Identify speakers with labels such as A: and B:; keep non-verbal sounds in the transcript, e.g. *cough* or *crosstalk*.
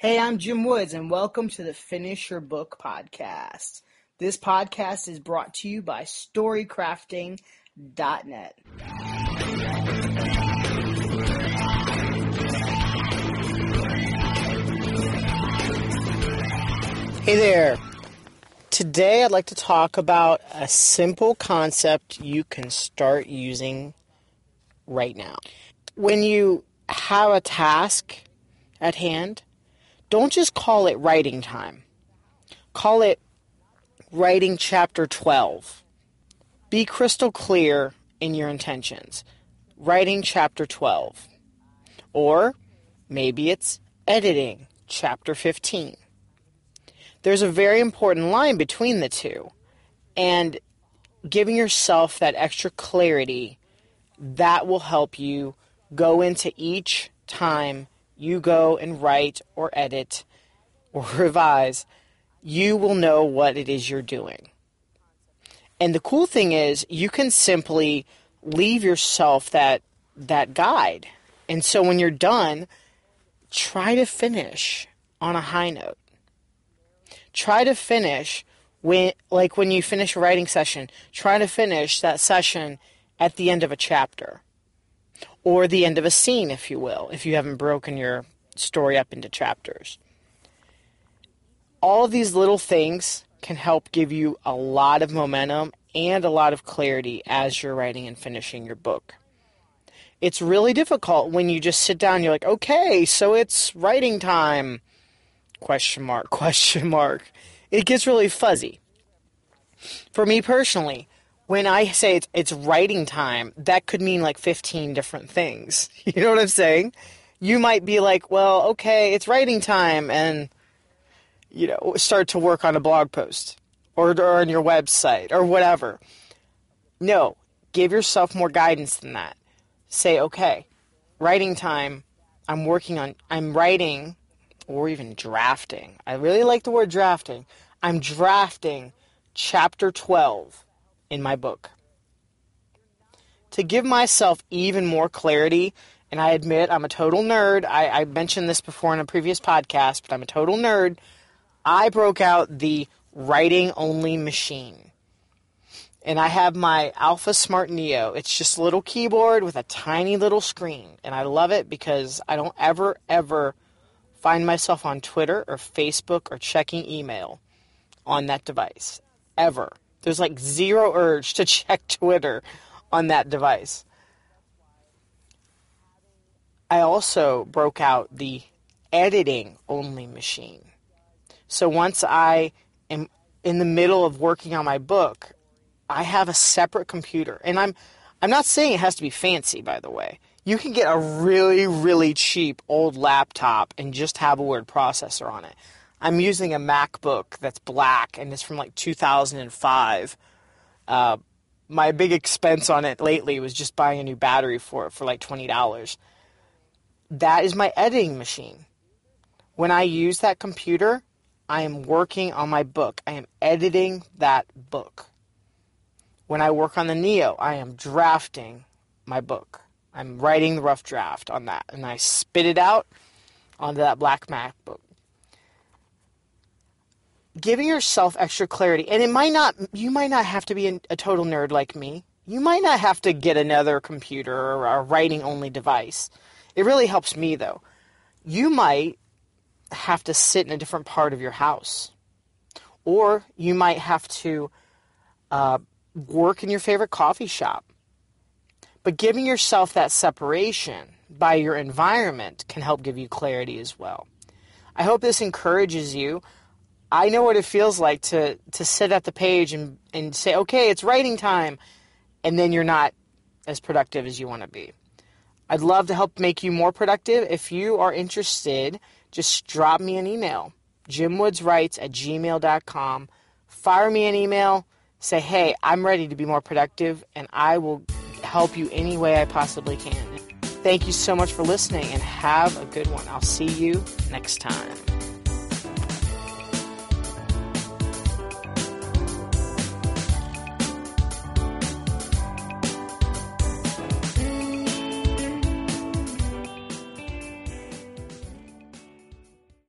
A: Hey, I'm Jim Woods, and welcome to the Finish Your Book podcast. This podcast is brought to you by StoryCrafting.net. Hey there. Today I'd like to talk about a simple concept you can start using right now. When you have a task at hand, don't just call it writing time. Call it writing chapter 12. Be crystal clear in your intentions. Writing chapter 12. Or maybe it's editing chapter 15. There's a very important line between the two. And giving yourself that extra clarity, that will help you go into each time you go and write or edit or *laughs* revise, you will know what it is you're doing. And the cool thing is you can simply leave yourself that that guide. And so when you're done, try to finish on a high note. Try to finish when like when you finish a writing session, try to finish that session at the end of a chapter or the end of a scene, if you will, if you haven't broken your story up into chapters. All of these little things can help give you a lot of momentum and a lot of clarity as you're writing and finishing your book. It's really difficult when you just sit down you're like, "Okay, so it's writing time." question mark, *laughs* question mark. It gets really fuzzy. For me personally, when I say it's, it's writing time, that could mean like 15 different things. *laughs* You know what I'm saying? You might be like, well, okay, it's writing time, and, you know, start to work on a blog post or, or on your website or whatever. No, give yourself more guidance than that. Say, okay, writing time, I'm working on, I'm writing or even drafting. I really like the word drafting. I'm drafting chapter 12 in my book. To give myself even more clarity, and I admit I'm a total nerd, I, I mentioned this before in a previous podcast, but I'm a total nerd. I broke out the writing only machine. And I have my AlphaSmart Neo. It's just a little keyboard with a tiny little screen. And I love it because I don't ever, ever find myself on Twitter or Facebook or checking email on that device. Ever. There's like zero urge to *laughs* check Twitter on that device. I also broke out the editing only machine. So once I am in the middle of working on my book, I have a separate computer. And I'm I'm not saying it has to be fancy by the way. You can get a really really cheap old laptop and just have a word processor on it. I'm using a MacBook that's black and it's from like 2005. Uh, my big expense on it lately was just buying a new battery for it for like $20. That is my editing machine. When I use that computer, I am working on my book. I am editing that book. When I work on the Neo, I am drafting my book. I'm writing the rough draft on that and I spit it out onto that black MacBook giving yourself extra clarity and it might not you might not have to be a, total nerd like me. You might not have to get another computer or a writing only device. It really helps me though. You might have to sit in a different part of your house. Or you might have to uh, work in your favorite coffee shop. But giving yourself that separation by your environment can help give you clarity as well. I hope this encourages you I know what it feels like to to sit at the page and and say, okay, it's writing time, and then you're not as productive as you want to be. I'd love to help make you more productive. If you are interested, just drop me an email, jimwoodswrites at gmail.com. Fire me an email. Say, hey, I'm ready to be more productive, and I will help you any way I possibly can. Thank you so much for listening, and have a good one. I'll see you next time.